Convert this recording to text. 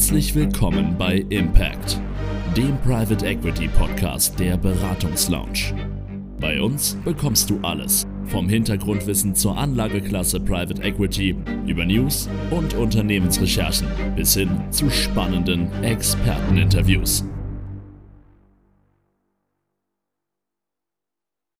Herzlich willkommen bei Impact, dem Private Equity Podcast der Beratungslounge. Bei uns bekommst du alles, vom Hintergrundwissen zur Anlageklasse Private Equity über News und Unternehmensrecherchen bis hin zu spannenden Experteninterviews.